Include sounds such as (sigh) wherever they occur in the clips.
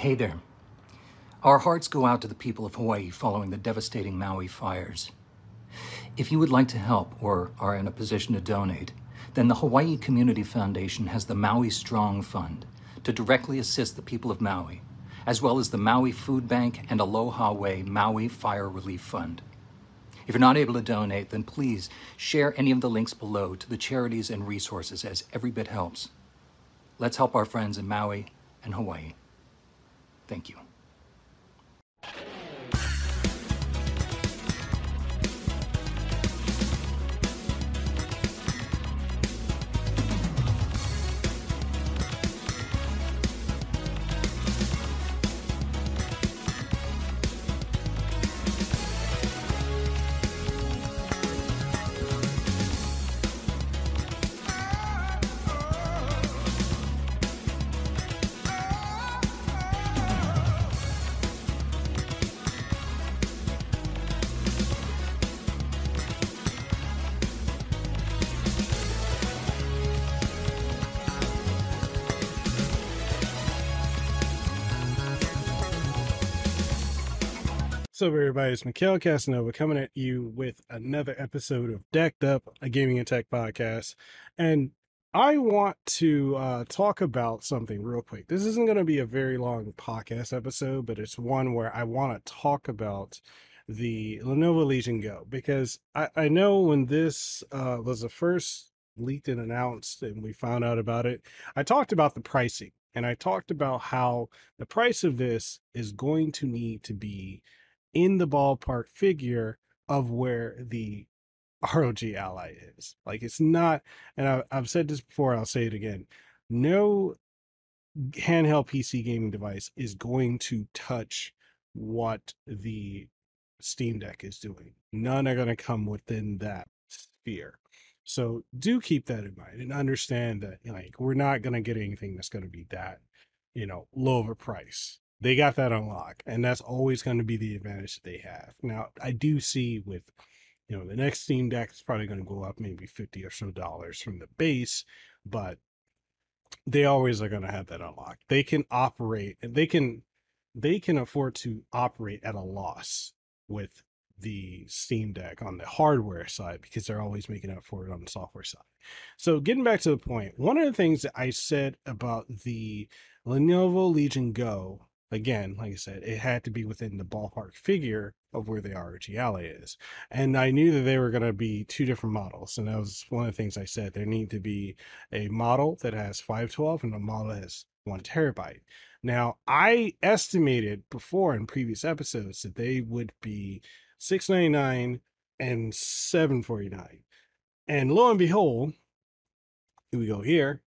Hey there. Our hearts go out to the people of Hawaii following the devastating Maui fires. If you would like to help or are in a position to donate, then the Hawaii Community Foundation has the Maui Strong Fund to directly assist the people of Maui, as well as the Maui Food Bank and Aloha Way Maui Fire Relief Fund. If you're not able to donate, then please share any of the links below to the charities and resources as every bit helps. Let's help our friends in Maui and Hawaii. Thank you. What's up, everybody? It's Mekel Kasanova coming at you with another episode of Decked Up, a gaming and tech podcast. And I want to uh, talk about something real quick. This isn't going to be a very long podcast episode, but it's one where I want to talk about the Lenovo Legion Go because I, I know when this uh, was the first leaked and announced and we found out about it, I talked about the pricing and I talked about how the price of this is going to need to be in the ballpark figure of where the ROG Ally is. Like it's not, and I, I've said this before, I'll say it again. No handheld PC gaming device is going to touch what the Steam Deck is doing. None are going to come within that sphere. So do keep that in mind and understand that like we're not going to get anything that's going to be that, you know, low of a price they got that unlocked and that's always going to be the advantage that they have now i do see with you know the next steam deck is probably going to go up maybe 50 or so dollars from the base but they always are going to have that unlocked they can operate and they can they can afford to operate at a loss with the Steam Deck on the hardware side because they're always making up for it on the software side. So, getting back to the point, one of the things that I said about the Lenovo Legion Go again, like I said, it had to be within the ballpark figure of where the ROG Ally is. And I knew that they were going to be two different models. And that was one of the things I said. There need to be a model that has 512 and a model that has one terabyte. Now, I estimated before in previous episodes that they would be 699 and 749. And lo and behold, here we go here.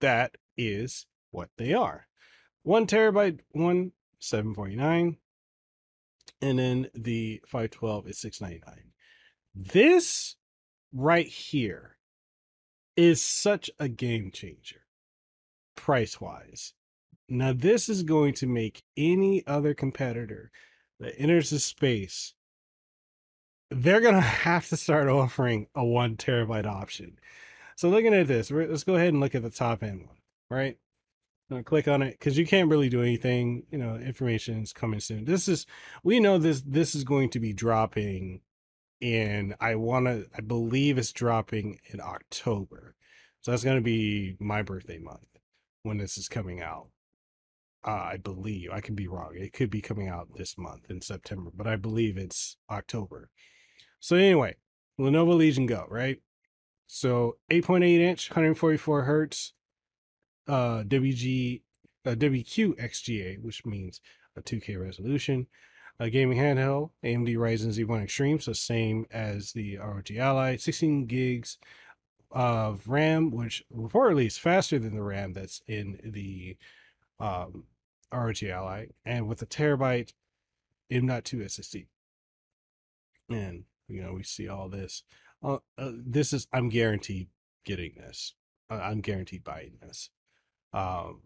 That is what they are one terabyte one 749 and then the 512 is 699 this right here is such a game changer price wise now this is going to make any other competitor that enters the space they're going (laughs) to have to start offering a one terabyte option. So looking at this let's go ahead and look at the top end one right uh, click on it because you can't really do anything. You know, information is coming soon. This is we know this this is going to be dropping in I want to I believe it's dropping in October. So that's going to be my birthday month when this is coming out. Uh, I believe I could be wrong. It could be coming out this month in September, but I believe it's October. So anyway, Lenovo Legion Go, right? So 8.8 inch, 144 hertz, uh, WG, uh, WQ XGA, which means a 2K resolution. A gaming handheld, AMD Ryzen Z1 Extreme, so same as the ROG Ally, 16 gigs of RAM, which reportedly is faster than the RAM that's in the um, ROG Ally, and with a terabyte M.2 SSD. And you know we see all this. Uh, uh, this is I'm guaranteed getting this. Uh, I'm guaranteed buying this. Um,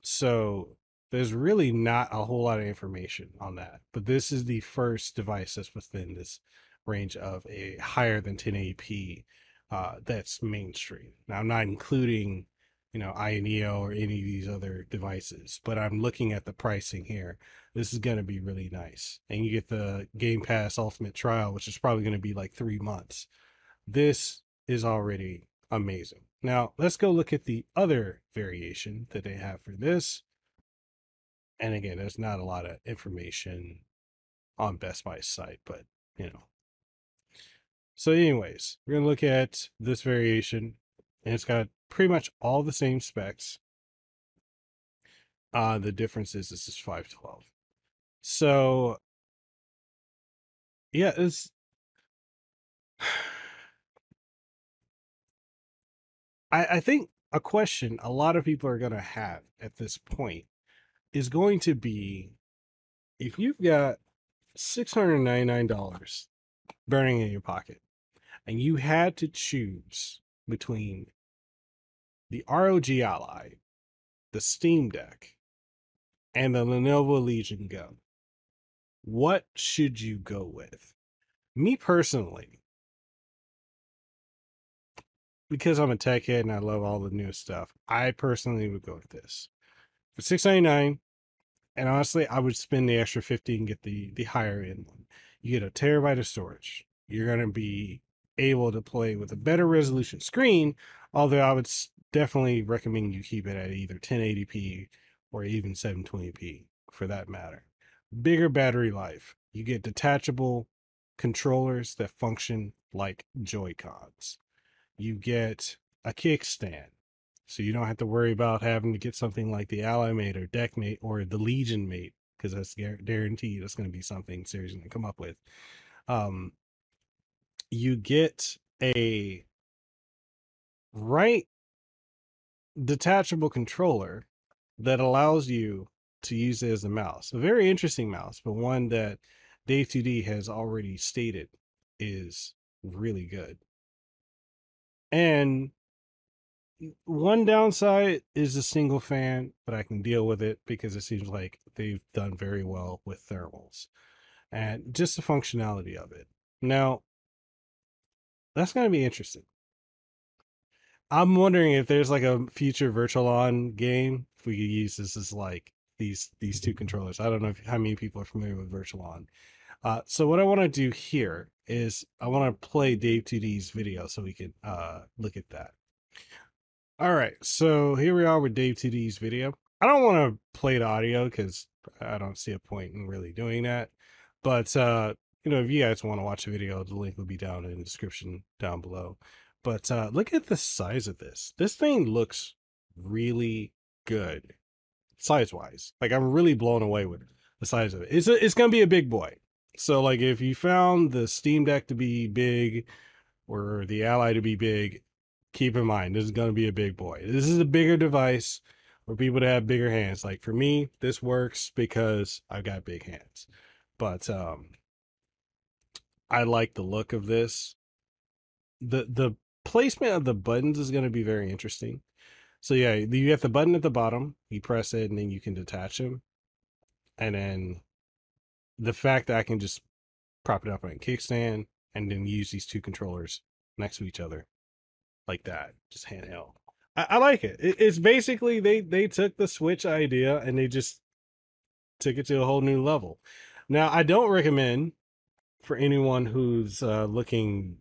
so there's really not a whole lot of information on that, but this is the first device that's within this range of a higher than 1080p uh, that's mainstream. Now, I'm not including you know, AYANEO or any of these other devices, but I'm looking at the pricing here. This is going to be really nice. And you get the Game Pass Ultimate Trial, which is probably going to be like three months. This is already amazing. Now, let's go look at the other variation that they have for this. And again, there's not a lot of information on Best Buy's site, but you know. So, anyways, we're going to look at this variation, and it's got pretty much all the same specs. Uh, the difference is this is 512. So, yeah, it's. I, I think a question a lot of people are going to have at this point is going to be if you've got $699 burning in your pocket and you had to choose between the ROG Ally, the Steam Deck, and the Lenovo Legion Go, what should you go with? Me personally, because I'm a tech head and I love all the new stuff, I personally would go with this. For six ninety nine, and honestly, I would spend the extra 50 and get the the higher end one. You get a terabyte of storage. You're gonna be able to play with a better resolution screen, although I would definitely recommend you keep it at either 1080p or even 720p for that matter. Bigger battery life. You get detachable controllers that function like Joy-Cons. You get a kickstand. So you don't have to worry about having to get something like the Ally Mate or Deck Mate or the Legion Mate, because that's guaranteed that's going to be something serious to come up with. Um, you get a right detachable controller that allows you to use it as a mouse. A very interesting mouse, but one that Dave 2D has already stated is really good. And one downside is a single fan, but I can deal with it because it seems like they've done very well with thermals and just the functionality of it. Now, that's going to be interesting. I'm wondering if there's like a future Virtual-On game if we could use this as like these these two controllers. I don't know if, how many people are familiar with Virtual-On. Uh, so what I want to do here is I want to play Dave 2D's video so we can uh, look at that. All right, so here we are with Dave 2D's video. I don't want to play the audio because I don't see a point in really doing that. But uh, you know, if you guys want to watch the video, the link will be down in the description down below. But uh, look at the size of this. This thing looks really good size wise. Like I'm really blown away with the size of it. It's it's gonna be a big boy. So like if you found the Steam Deck to be big or the Ally to be big, keep in mind this is gonna be a big boy. This is a bigger device for people to have bigger hands. Like for me, this works because I've got big hands. But um I like the look of this. The the placement of the buttons is going to be very interesting. So yeah, you have the button at the bottom, you press it and then you can detach them. And then the fact that I can just prop it up on a kickstand and then use these two controllers next to each other like that, just handheld. I, I like it. it. It's basically they they took the Switch idea and they just took it to a whole new level. Now I don't recommend for anyone who's uh, looking,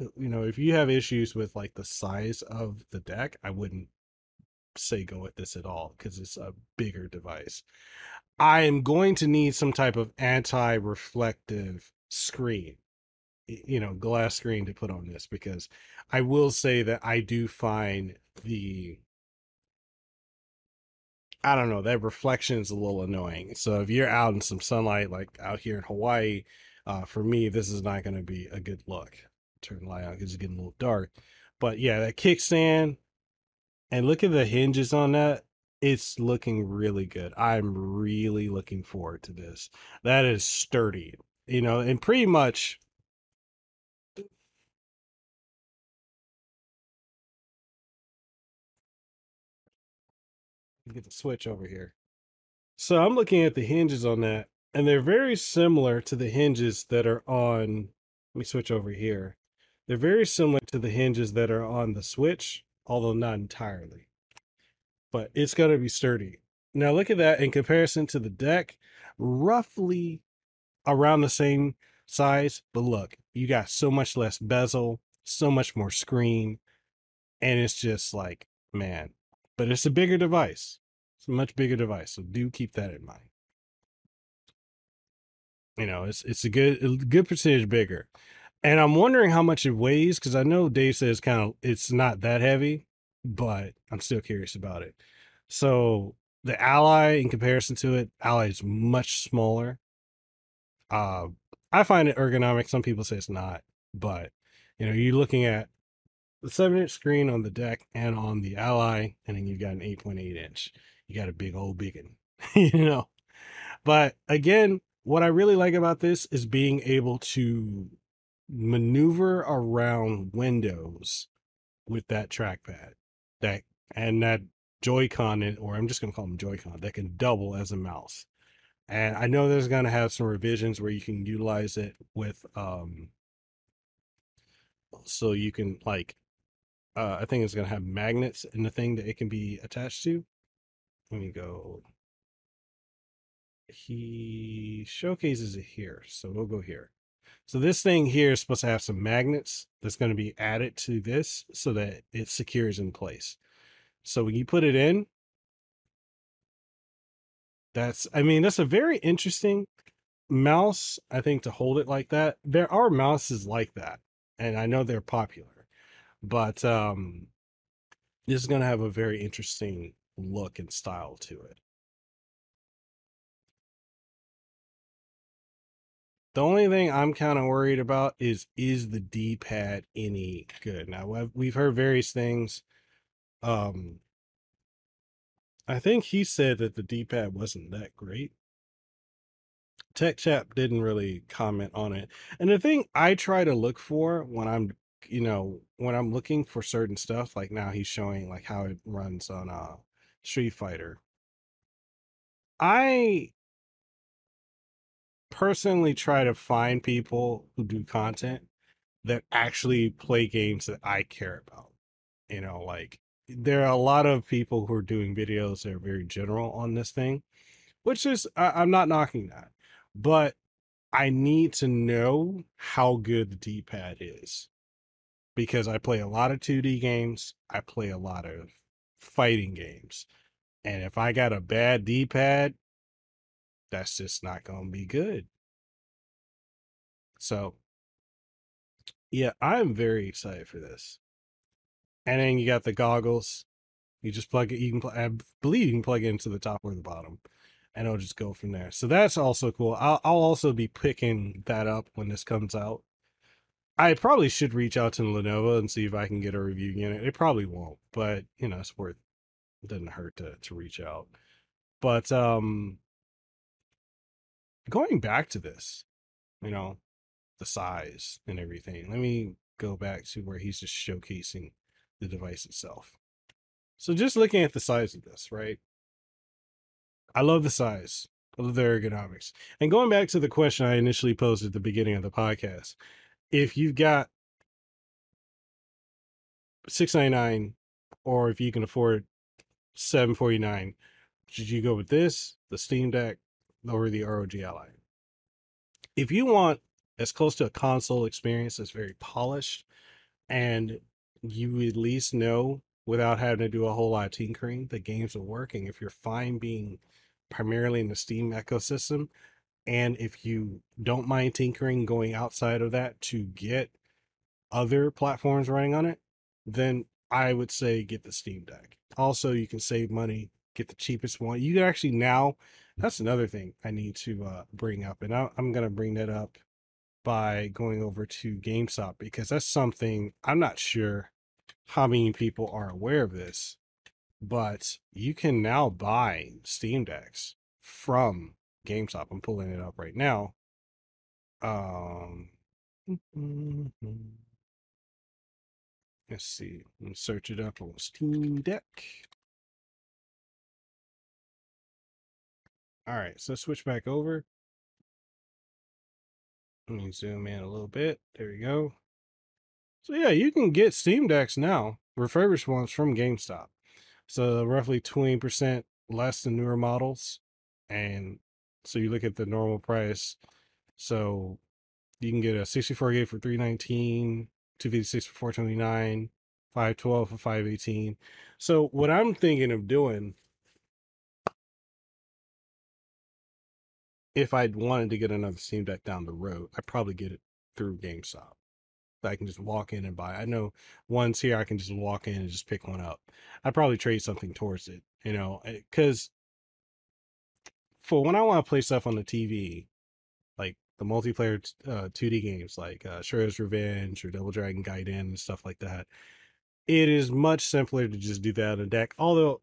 uh, you know, if you have issues with like the size of the deck, I wouldn't say go with this at all because it's a bigger device. I am going to need some type of anti reflective screen, you know, glass screen to put on this because I will say that I do find the I don't know, that reflection is a little annoying. So if you're out in some sunlight, like out here in Hawaii, uh, for me, this is not going to be a good look. Turn the light on because it's getting a little dark. But yeah, that kickstand, and look at the hinges on that. It's looking really good. I'm really looking forward to this. That is sturdy, you know, and pretty much get the switch over here. So I'm looking at the hinges on that, and they're very similar to the hinges that are on. Let me switch over here. They're very similar to the hinges that are on the Switch, although not entirely. But it's going to be sturdy. Now look at that in comparison to the deck, roughly around the same size, but look, you got so much less bezel, so much more screen, and it's just like, man, but it's a bigger device. It's a much bigger device, so do keep that in mind. You know, it's it's a good a good percentage bigger. And I'm wondering how much it weighs because I know Dave says kind of it's not that heavy, but I'm still curious about it. So the Ally, in comparison to it, Ally is much smaller. Uh, I find it ergonomic. Some people say it's not, but you know, you're looking at the seven inch screen on the deck and on the Ally, and then you've got an 8.8 inch. You got a big old biggin, (laughs) you know. But again, what I really like about this is being able to maneuver around windows with that trackpad that and that Joy-Con, or I'm just going to call them Joy-Con, that can double as a mouse. And I know there's going to have some revisions where you can utilize it with, um, so you can like, uh, I think it's going to have magnets in the thing that it can be attached to. Let me go he showcases it here. So we'll go here. So this thing here is supposed to have some magnets that's going to be added to this so that it secures in place. So when you put it in, that's, I mean, that's a very interesting mouse, I think, to hold it like that. There are mouses like that, and I know they're popular, but um, this is going to have a very interesting look and style to it. The only thing I'm kind of worried about is is the D-pad any good? Now we've heard various things. Um, I think he said that the D-pad wasn't that great. Tech Chap didn't really comment on it. And the thing I try to look for when I'm, you know, when I'm looking for certain stuff, like now he's showing like how it runs on uh Street Fighter. I personally try to find people who do content that actually play games that I care about. You know, like there are a lot of people who are doing videos that are very general on this thing, which is, I, am not knocking that, but I need to know how good the D pad is because I play a lot of 2D games, I play a lot of fighting games. And if I got a bad D pad, that's just not going to be good. So, yeah, I'm very excited for this. And then you got the goggles. You just plug it. You can, pl- I believe, you can plug it into the top or the bottom, and it'll just go from there. So that's also cool. I'll, I'll also be picking that up when this comes out. I probably should reach out to Lenovo and see if I can get a review unit. It probably won't, but you know, it's worth. It doesn't hurt to to reach out. But um, going back to this, you know, the size and everything. Let me go back to where he's just showcasing the device itself. So just looking at the size of this, right? I love the size. I love the ergonomics. And going back to the question I initially posed at the beginning of the podcast, if you've got 699 or if you can afford 749 should you go with this the steam deck or the rog ally. If you want as close to a console experience that's very polished and you at least know without having to do a whole lot of tinkering the games are working if you're fine being primarily in the steam ecosystem and if you don't mind tinkering going outside of that to get other platforms running on it then i would say get the steam deck. Also you can save money get the cheapest one. You can actually now that's another thing i need to uh, bring up and I, i'm going to bring that up by going over to GameStop because that's something I'm not sure how many people are aware of this, but you can now buy Steam Decks from GameStop. I'm pulling it up right now. Um, let's see. Let's search it up on Steam Deck. All right, so switch back over. Let me zoom in a little bit. There we go. So yeah, you can get Steam Decks now, refurbished ones from GameStop. So roughly 20% less than newer models. And so you look at the normal price. So you can get a 64 gig for 319, 256 for 429, 512 for 518. So what I'm thinking of doing if I'd wanted to get another Steam Deck down the road, I'd probably get it through GameStop. I can just walk in and buy. I know ones here I can just walk in and just pick one up. I'd probably trade something towards it, you know, because eh, for when I want to play stuff on the TV, like the multiplayer uh, 2D games like uh, Shredder's Revenge or Double Dragon Gaiden and stuff like that, it is much simpler to just do that on a deck. Although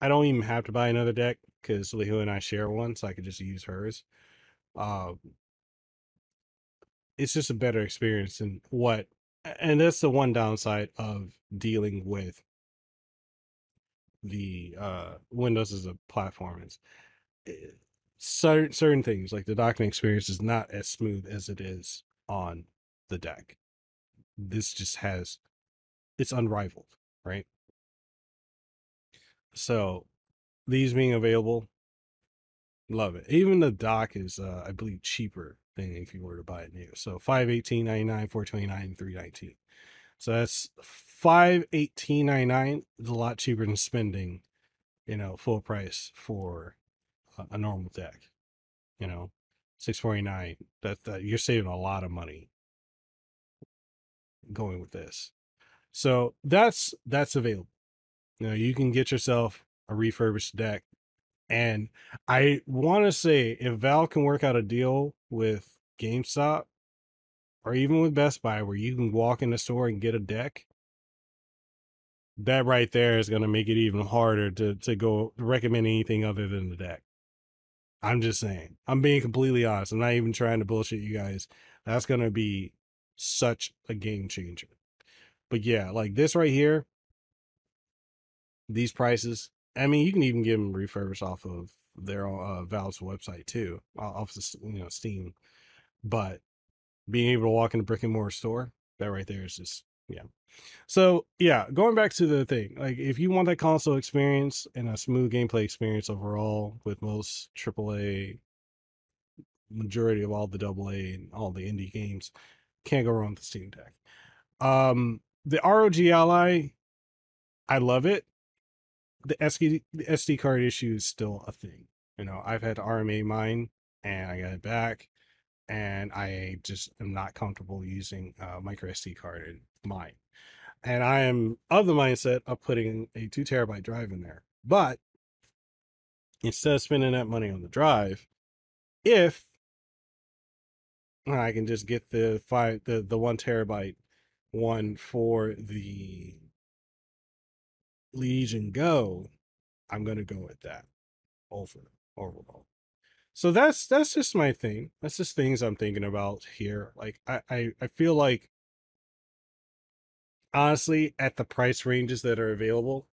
I don't even have to buy another deck because Lihu and I share one, so I could just use hers. Um, it's just a better experience than what, and that's the one downside of dealing with the uh, Windows as a platform is eh, certain certain things like the docking experience is not as smooth as it is on the deck. This just has it's unrivaled, right? So these being available, love it. Even the dock is, uh, I believe, cheaper than if you were to buy it new. So five eighteen ninety nine, four twenty nine, three nineteen. So that's five eighteen ninety nine is a lot cheaper than spending, you know, full price for a, a normal deck. You know, six forty nine. That, that you're saving a lot of money going with this. So that's that's available. You know, you can get yourself a refurbished deck. And I want to say if Valve can work out a deal with GameStop or even with Best Buy where you can walk in the store and get a deck, that right there is going to make it even harder to to go recommend anything other than the deck. I'm just saying. I'm being completely honest. I'm not even trying to bullshit you guys. That's going to be such a game changer. But yeah, like this right here, these prices. I mean, you can even get them refurbished off of their uh, Valve's website too, off the you know Steam. But being able to walk in a brick and mortar store, that right there is just yeah. So yeah, going back to the thing, like if you want that console experience and a smooth gameplay experience overall with most AAA, majority of all the AA and all the indie games, can't go wrong with the Steam Deck. Um, the ROG Ally, I love it the SD the SD card issue is still a thing. You know, I've had RMA mine and I got it back, and I just am not comfortable using a micro SD card in mine. And I am of the mindset of putting a two terabyte drive in there. But instead of spending that money on the drive, if I can just get the five the, the one terabyte one for the Legion Go, I'm gonna go with that over overall. So that's that's just my thing. That's just things I'm thinking about here. Like I I, I feel like honestly at the price ranges that are available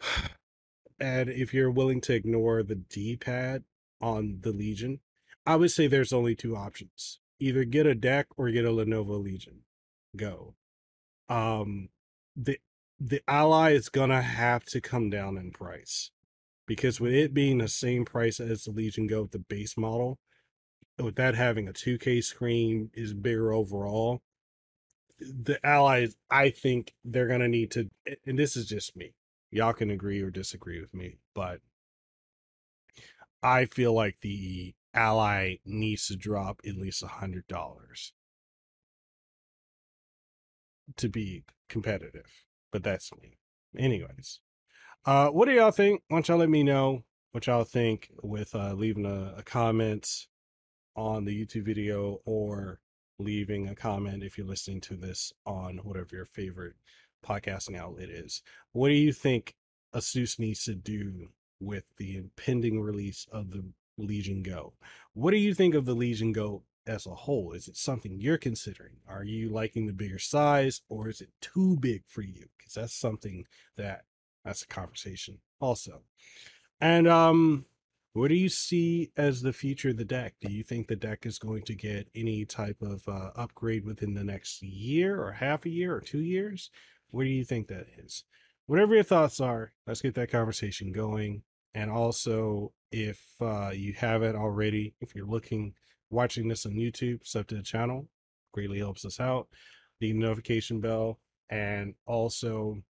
(sighs) and if you're willing to ignore the d-pad on the legion i would say there's only two options either get a deck or get a lenovo legion go um the the ally is gonna have to come down in price because with it being the same price as the Legion Go, with the base model, with that having a 2K screen is bigger overall. The allies, I think they're gonna need to, and this is just me. Y'all can agree or disagree with me, but I feel like the ally needs to drop at least a hundred dollars to be competitive but that's me. Anyways, uh, what do y'all think? Why don't y'all let me know what y'all think with uh, leaving a, a comment on the YouTube video or leaving a comment if you're listening to this on whatever your favorite podcasting outlet is. What do you think Asus needs to do with the impending release of the Legion Go? What do you think of the Legion Go as a whole? Is it something you're considering? Are you liking the bigger size or is it too big for you? Because that's something that that's a conversation also. And um what do you see as the future of the deck? Do you think the deck is going to get any type of uh, upgrade within the next year or half a year or two years? What do you think that is? whatever your thoughts are, let's get that conversation going. And also, if uh, you haven't already, if you're looking, watching this on YouTube, sub to the channel, greatly helps us out. The notification bell, and also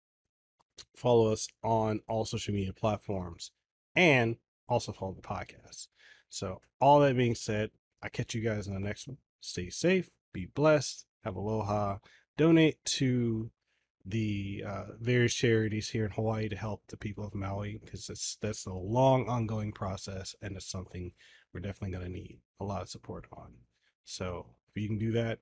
follow us on all social media platforms, and also follow the podcast. So, all that being said, I catch you guys in the next one. Stay safe, be blessed, have aloha, donate to the uh, various charities here in Hawaii to help the people of Maui because it's that's a long ongoing process and it's something we're definitely going to need a lot of support on. So if you can do that,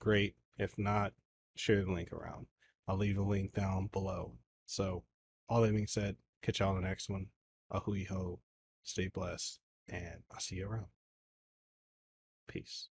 great. If not, share the link around. I'll leave a link down below. So all that being said, catch y'all on the next one. A hui ho, stay blessed, and I'll see you around. Peace.